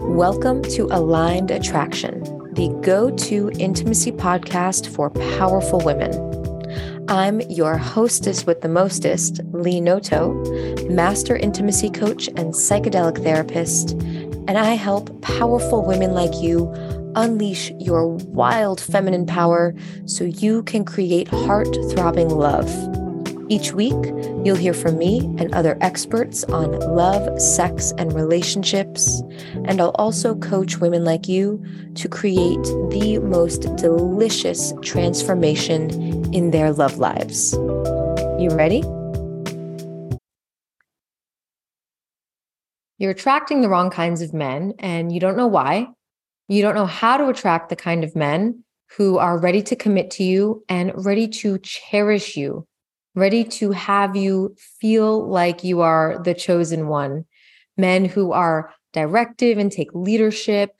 Welcome to Aligned Attraction, the go to intimacy podcast for powerful women. I'm your hostess with the mostest, Lee Noto, master intimacy coach and psychedelic therapist, and I help powerful women like you unleash your wild feminine power so you can create heart throbbing love. Each week, you'll hear from me and other experts on love, sex, and relationships. And I'll also coach women like you to create the most delicious transformation in their love lives. You ready? You're attracting the wrong kinds of men, and you don't know why. You don't know how to attract the kind of men who are ready to commit to you and ready to cherish you ready to have you feel like you are the chosen one. Men who are directive and take leadership,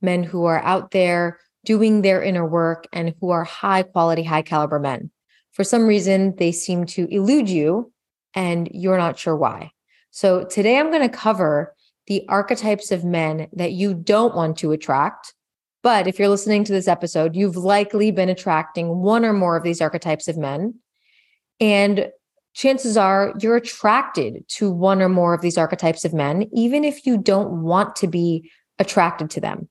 men who are out there doing their inner work and who are high quality, high caliber men. For some reason, they seem to elude you and you're not sure why. So today I'm going to cover the archetypes of men that you don't want to attract. But if you're listening to this episode, you've likely been attracting one or more of these archetypes of men. And chances are you're attracted to one or more of these archetypes of men, even if you don't want to be attracted to them.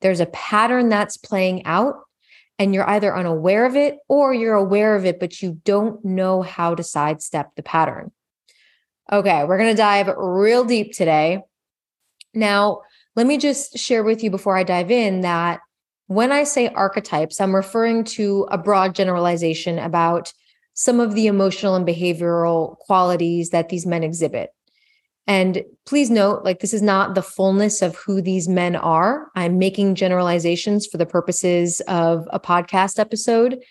There's a pattern that's playing out, and you're either unaware of it or you're aware of it, but you don't know how to sidestep the pattern. Okay, we're going to dive real deep today. Now, let me just share with you before I dive in that when I say archetypes, I'm referring to a broad generalization about some of the emotional and behavioral qualities that these men exhibit. And please note, like, this is not the fullness of who these men are. I'm making generalizations for the purposes of a podcast episode.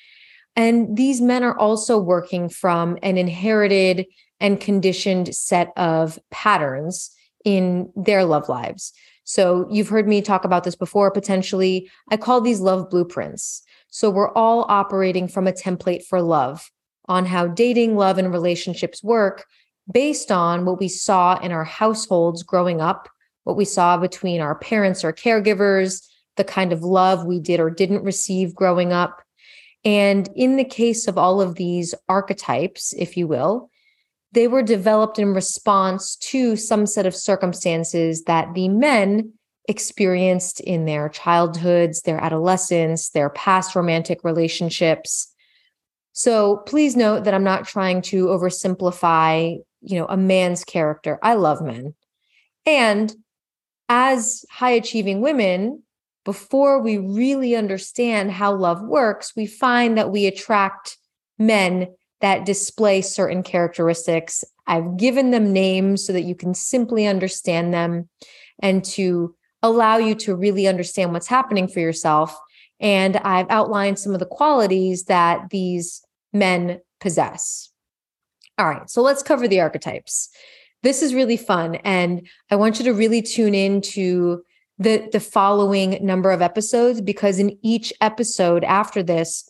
And these men are also working from an inherited and conditioned set of patterns in their love lives. So you've heard me talk about this before, potentially. I call these love blueprints. So we're all operating from a template for love on how dating, love, and relationships work based on what we saw in our households growing up, what we saw between our parents or caregivers, the kind of love we did or didn't receive growing up. And in the case of all of these archetypes, if you will, they were developed in response to some set of circumstances that the men experienced in their childhoods, their adolescence, their past romantic relationships. So please note that I'm not trying to oversimplify, you know, a man's character. I love men. And as high achieving women, before we really understand how love works, we find that we attract men that display certain characteristics. I've given them names so that you can simply understand them and to allow you to really understand what's happening for yourself and I've outlined some of the qualities that these men possess. All right, so let's cover the archetypes. This is really fun. And I want you to really tune in to the, the following number of episodes because in each episode after this,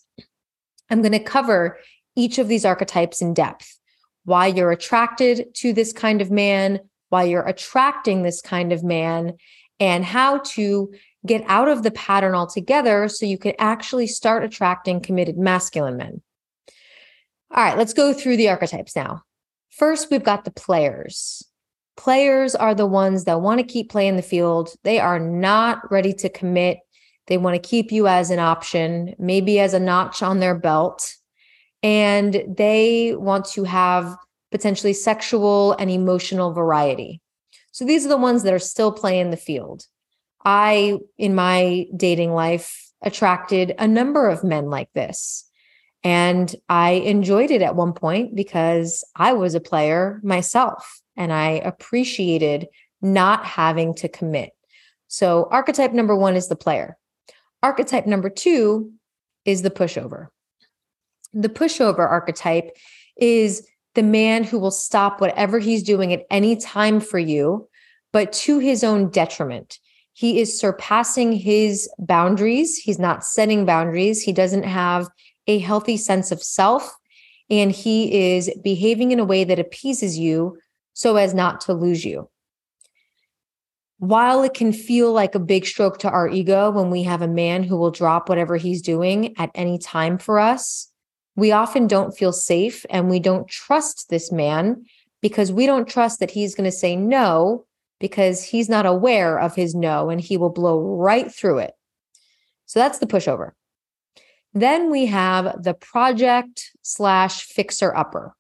I'm going to cover each of these archetypes in depth why you're attracted to this kind of man, why you're attracting this kind of man, and how to get out of the pattern altogether so you can actually start attracting committed masculine men. All right, let's go through the archetypes now. First, we've got the players. Players are the ones that want to keep playing the field. They are not ready to commit. They want to keep you as an option, maybe as a notch on their belt. And they want to have potentially sexual and emotional variety. So these are the ones that are still playing the field. I, in my dating life, attracted a number of men like this. And I enjoyed it at one point because I was a player myself and I appreciated not having to commit. So, archetype number one is the player. Archetype number two is the pushover. The pushover archetype is the man who will stop whatever he's doing at any time for you, but to his own detriment. He is surpassing his boundaries. He's not setting boundaries. He doesn't have a healthy sense of self and he is behaving in a way that appeases you so as not to lose you. while it can feel like a big stroke to our ego when we have a man who will drop whatever he's doing at any time for us, we often don't feel safe and we don't trust this man because we don't trust that he's going to say no because he's not aware of his no and he will blow right through it. So that's the pushover. Then we have the project slash fixer upper.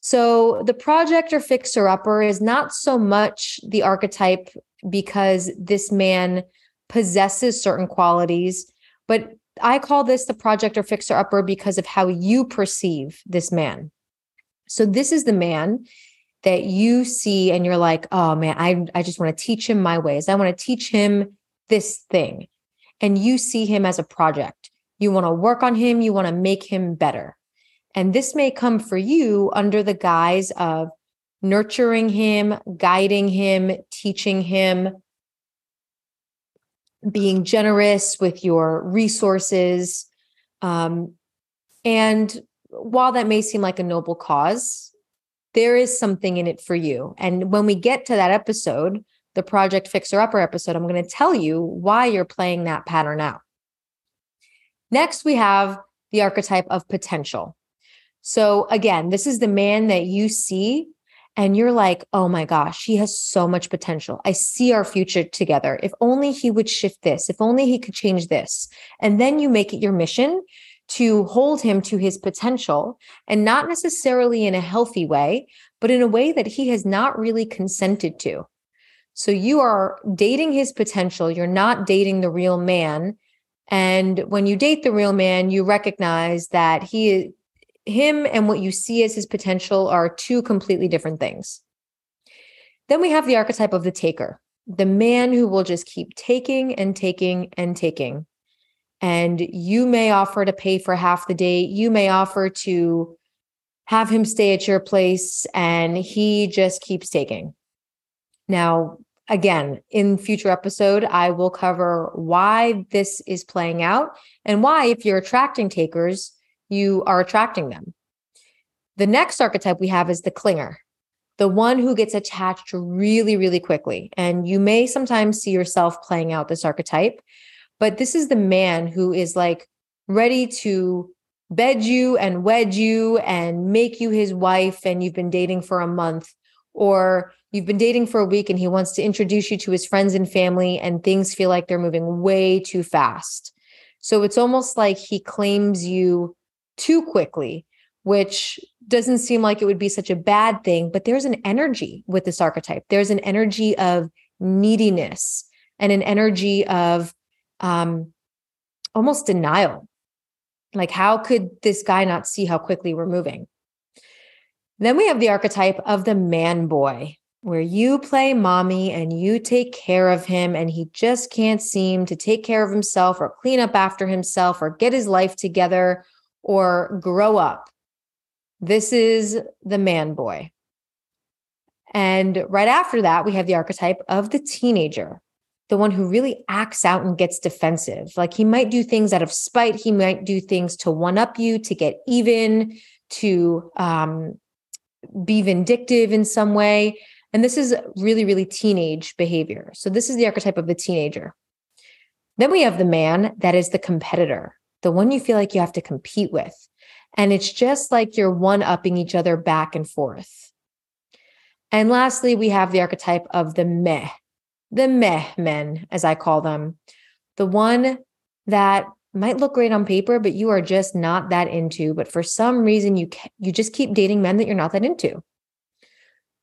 So the project or fixer upper is not so much the archetype because this man possesses certain qualities, but I call this the project or fixer upper because of how you perceive this man. So this is the man that you see and you're like, oh man, I, I just want to teach him my ways. I want to teach him this thing. And you see him as a project. You want to work on him, you want to make him better. And this may come for you under the guise of nurturing him, guiding him, teaching him, being generous with your resources. Um, and while that may seem like a noble cause, there is something in it for you. And when we get to that episode, the Project Fixer Upper episode, I'm going to tell you why you're playing that pattern out. Next, we have the archetype of potential. So, again, this is the man that you see and you're like, oh my gosh, he has so much potential. I see our future together. If only he would shift this, if only he could change this. And then you make it your mission to hold him to his potential and not necessarily in a healthy way, but in a way that he has not really consented to. So you are dating his potential, you're not dating the real man. And when you date the real man, you recognize that he him and what you see as his potential are two completely different things. Then we have the archetype of the taker, the man who will just keep taking and taking and taking. And you may offer to pay for half the date. You may offer to have him stay at your place, and he just keeps taking. Now, again, in future episode, I will cover why this is playing out and why, if you're attracting takers, you are attracting them. The next archetype we have is the clinger, the one who gets attached really, really quickly. And you may sometimes see yourself playing out this archetype, but this is the man who is like ready to bed you and wed you and make you his wife, and you've been dating for a month, or you've been dating for a week and he wants to introduce you to his friends and family, and things feel like they're moving way too fast. So it's almost like he claims you too quickly, which doesn't seem like it would be such a bad thing, but there's an energy with this archetype. There's an energy of neediness and an energy of um, almost denial. Like, how could this guy not see how quickly we're moving? Then we have the archetype of the man boy, where you play mommy and you take care of him, and he just can't seem to take care of himself or clean up after himself or get his life together or grow up. This is the man boy. And right after that, we have the archetype of the teenager, the one who really acts out and gets defensive. Like he might do things out of spite, he might do things to one up you, to get even, to um, be vindictive in some way. And this is really, really teenage behavior. So, this is the archetype of the teenager. Then we have the man that is the competitor the one you feel like you have to compete with. And it's just like you're one upping each other back and forth. And lastly, we have the archetype of the meh, the meh men, as I call them, the one that might look great on paper, but you are just not that into. But for some reason, you you just keep dating men that you're not that into.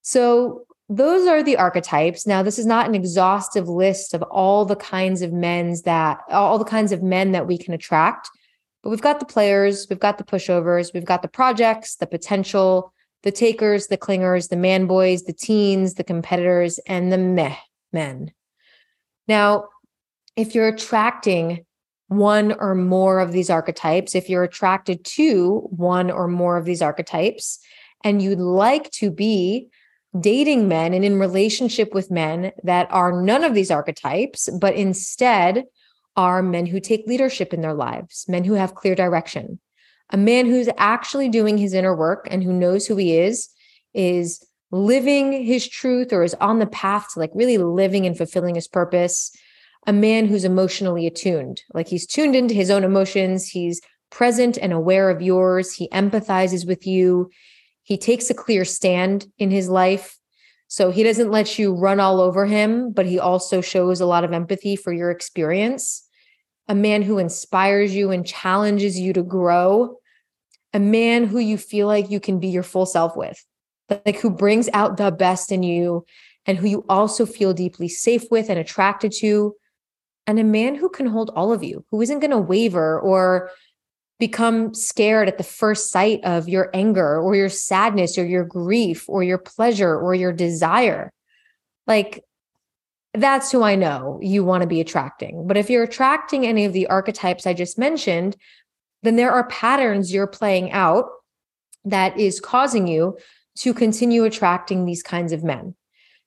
So those are the archetypes. Now, this is not an exhaustive list of all the kinds of men's that all the kinds of men that we can attract, but we've got the players, we've got the pushovers, we've got the projects, the potential, the takers, the clingers, the man boys, the teens, the competitors, and the meh men. Now, if you're attracting one or more of these archetypes, if you're attracted to one or more of these archetypes, and you'd like to be dating men and in relationship with men that are none of these archetypes, but instead are men who take leadership in their lives, men who have clear direction. A man who's actually doing his inner work and who knows who he is is living his truth or is on the path to like really living and fulfilling his purpose. A man who's emotionally attuned, like he's tuned into his own emotions. He's present and aware of yours. He empathizes with you. He takes a clear stand in his life. So he doesn't let you run all over him, but he also shows a lot of empathy for your experience. A man who inspires you and challenges you to grow. A man who you feel like you can be your full self with like who brings out the best in you and who you also feel deeply safe with and attracted to. And a man who can hold all of you, who isn't going to waver or become scared at the first sight of your anger or your sadness or your grief or your pleasure or your desire. Like, that's who I know you want to be attracting. But if you're attracting any of the archetypes I just mentioned, then there are patterns you're playing out that is causing you to continue attracting these kinds of men.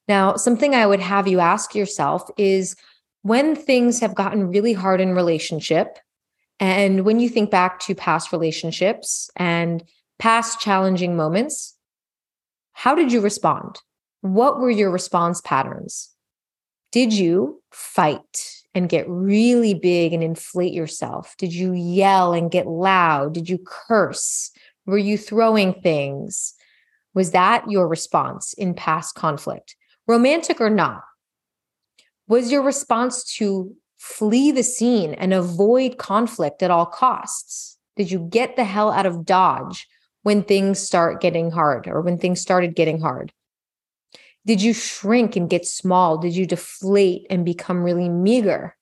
Now, something I would have you ask yourself is when things have gotten really hard in relationship, and when you think back to past relationships and past challenging moments, how did you respond? What were your response patterns? Did you fight and get really big and inflate yourself? Did you yell and get loud? Did you curse? Were you throwing things? Was that your response in past conflict, romantic or not? Was your response to flee the scene and avoid conflict at all costs? Did you get the hell out of Dodge when things start getting hard or when things started getting hard? Did you shrink and get small? Did you deflate and become really meager?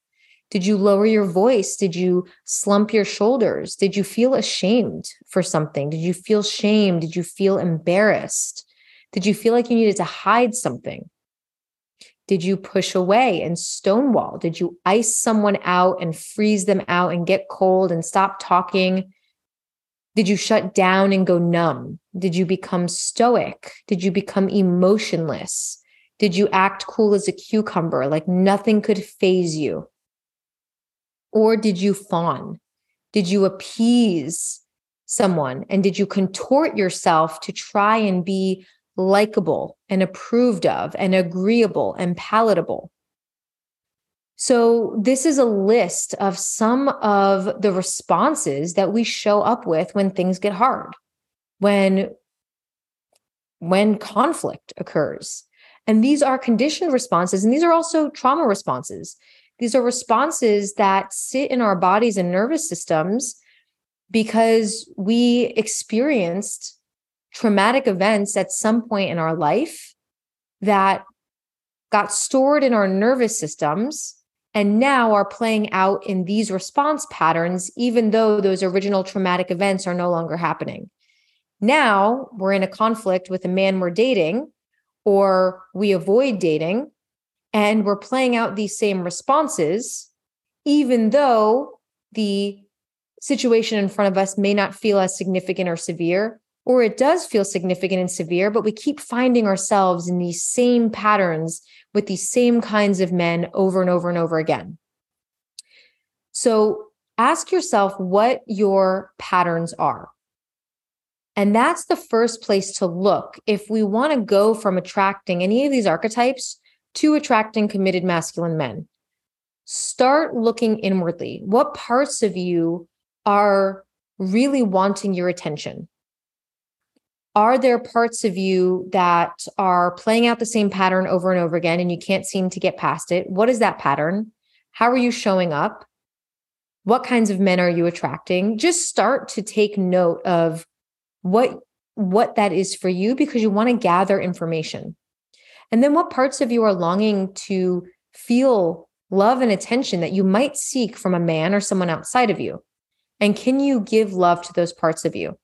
Did you lower your voice? Did you slump your shoulders? Did you feel ashamed for something? Did you feel shame? Did you feel embarrassed? Did you feel like you needed to hide something? Did you push away and stonewall? Did you ice someone out and freeze them out and get cold and stop talking? Did you shut down and go numb? Did you become stoic? Did you become emotionless? Did you act cool as a cucumber, like nothing could phase you? Or did you fawn? Did you appease someone? And did you contort yourself to try and be likable and approved of and agreeable and palatable? So, this is a list of some of the responses that we show up with when things get hard, when, when conflict occurs. And these are conditioned responses, and these are also trauma responses. These are responses that sit in our bodies and nervous systems because we experienced traumatic events at some point in our life that got stored in our nervous systems and now are playing out in these response patterns, even though those original traumatic events are no longer happening. Now we're in a conflict with a man we're dating, or we avoid dating and we're playing out these same responses, even though the situation in front of us may not feel as significant or severe, or it does feel significant and severe, but we keep finding ourselves in these same patterns with these same kinds of men over and over and over again. So ask yourself what your patterns are. And that's the first place to look if we want to go from attracting any of these archetypes to attracting committed masculine men. Start looking inwardly. What parts of you are really wanting your attention? Are there parts of you that are playing out the same pattern over and over again and you can't seem to get past it? What is that pattern? How are you showing up? What kinds of men are you attracting? Just start to take note of what what that is for you because you want to gather information. And then what parts of you are longing to feel love and attention that you might seek from a man or someone outside of you? And can you give love to those parts of you?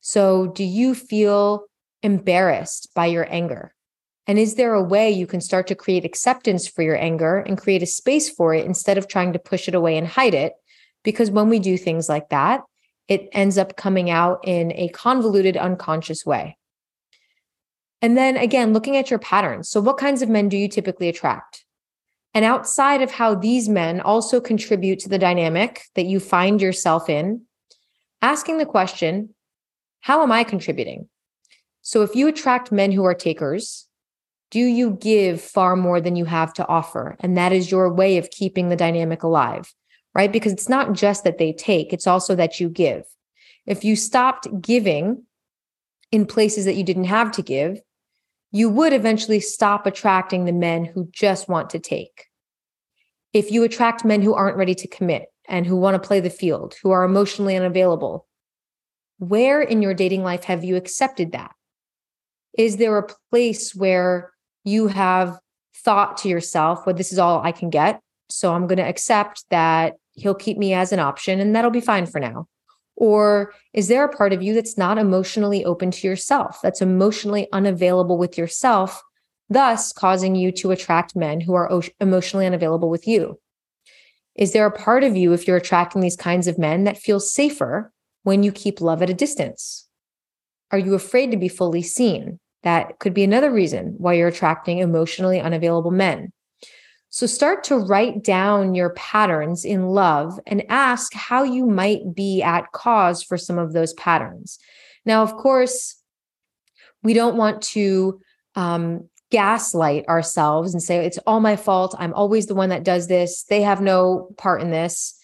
So, do you feel embarrassed by your anger? And is there a way you can start to create acceptance for your anger and create a space for it instead of trying to push it away and hide it? Because when we do things like that, it ends up coming out in a convoluted, unconscious way. And then again, looking at your patterns. So, what kinds of men do you typically attract? And outside of how these men also contribute to the dynamic that you find yourself in, asking the question, how am I contributing? So if you attract men who are takers, do you give far more than you have to offer? And that is your way of keeping the dynamic alive, right? Because it's not just that they take, it's also that you give. If you stopped giving in places that you didn't have to give, you would eventually stop attracting the men who just want to take. If you attract men who aren't ready to commit and who want to play the field, who are emotionally unavailable, where in your dating life have you accepted that? Is there a place where you have thought to yourself, well, this is all I can get. So I'm going to accept that he'll keep me as an option and that'll be fine for now. Or is there a part of you that's not emotionally open to yourself, that's emotionally unavailable with yourself, thus causing you to attract men who are emotionally unavailable with you? Is there a part of you, if you're attracting these kinds of men, that feels safer when you keep love at a distance? Are you afraid to be fully seen? That could be another reason why you're attracting emotionally unavailable men. So start to write down your patterns in love and ask how you might be at cause for some of those patterns. Now, of course, we don't want to um, gaslight ourselves and say, it's all my fault. I'm always the one that does this. They have no part in this.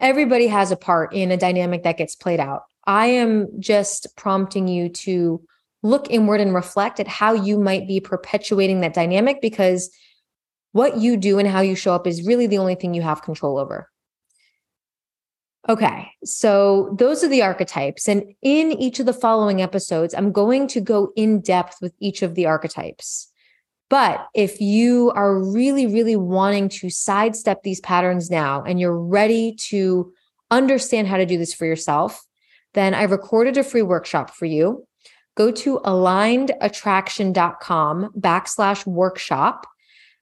Everybody has a part in a dynamic that gets played out. I am just prompting you to look inward and reflect at how you might be perpetuating that dynamic because what you do and how you show up is really the only thing you have control over. Okay, so those are the archetypes. And in each of the following episodes, I'm going to go in depth with each of the archetypes. But if you are really, really wanting to sidestep these patterns now and you're ready to understand how to do this for yourself, then I recorded a free workshop for you go to alignedattraction.com backslash workshop.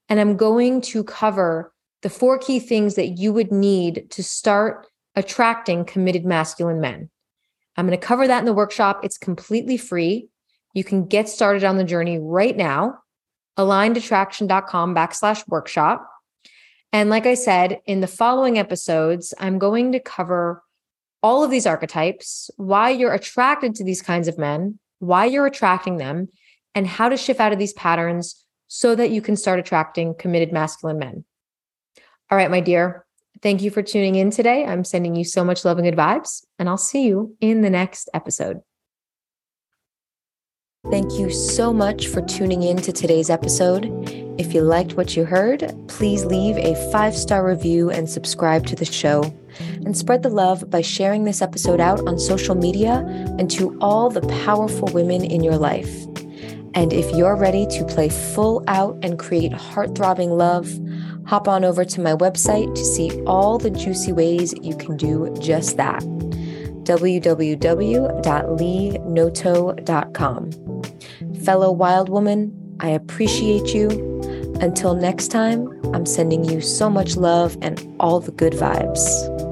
And I'm going to cover the four key things that you would need to start attracting committed masculine men. I'm going to cover that in the workshop. It's completely free. You can get started on the journey right now. Alignedattraction.com backslash workshop. And like I said, in the following episodes, I'm going to cover all of these archetypes, why you're attracted to these kinds of men, why you're attracting them, and how to shift out of these patterns so that you can start attracting committed masculine men. All right, my dear, thank you for tuning in today. I'm sending you so much love and good vibes, and I'll see you in the next episode. Thank you so much for tuning in to today's episode. If you liked what you heard, please leave a five star review and subscribe to the show. And spread the love by sharing this episode out on social media and to all the powerful women in your life. And if you're ready to play full out and create heart throbbing love, hop on over to my website to see all the juicy ways you can do just that www.leenoto.com. Fellow wild woman, I appreciate you. Until next time, I'm sending you so much love and all the good vibes.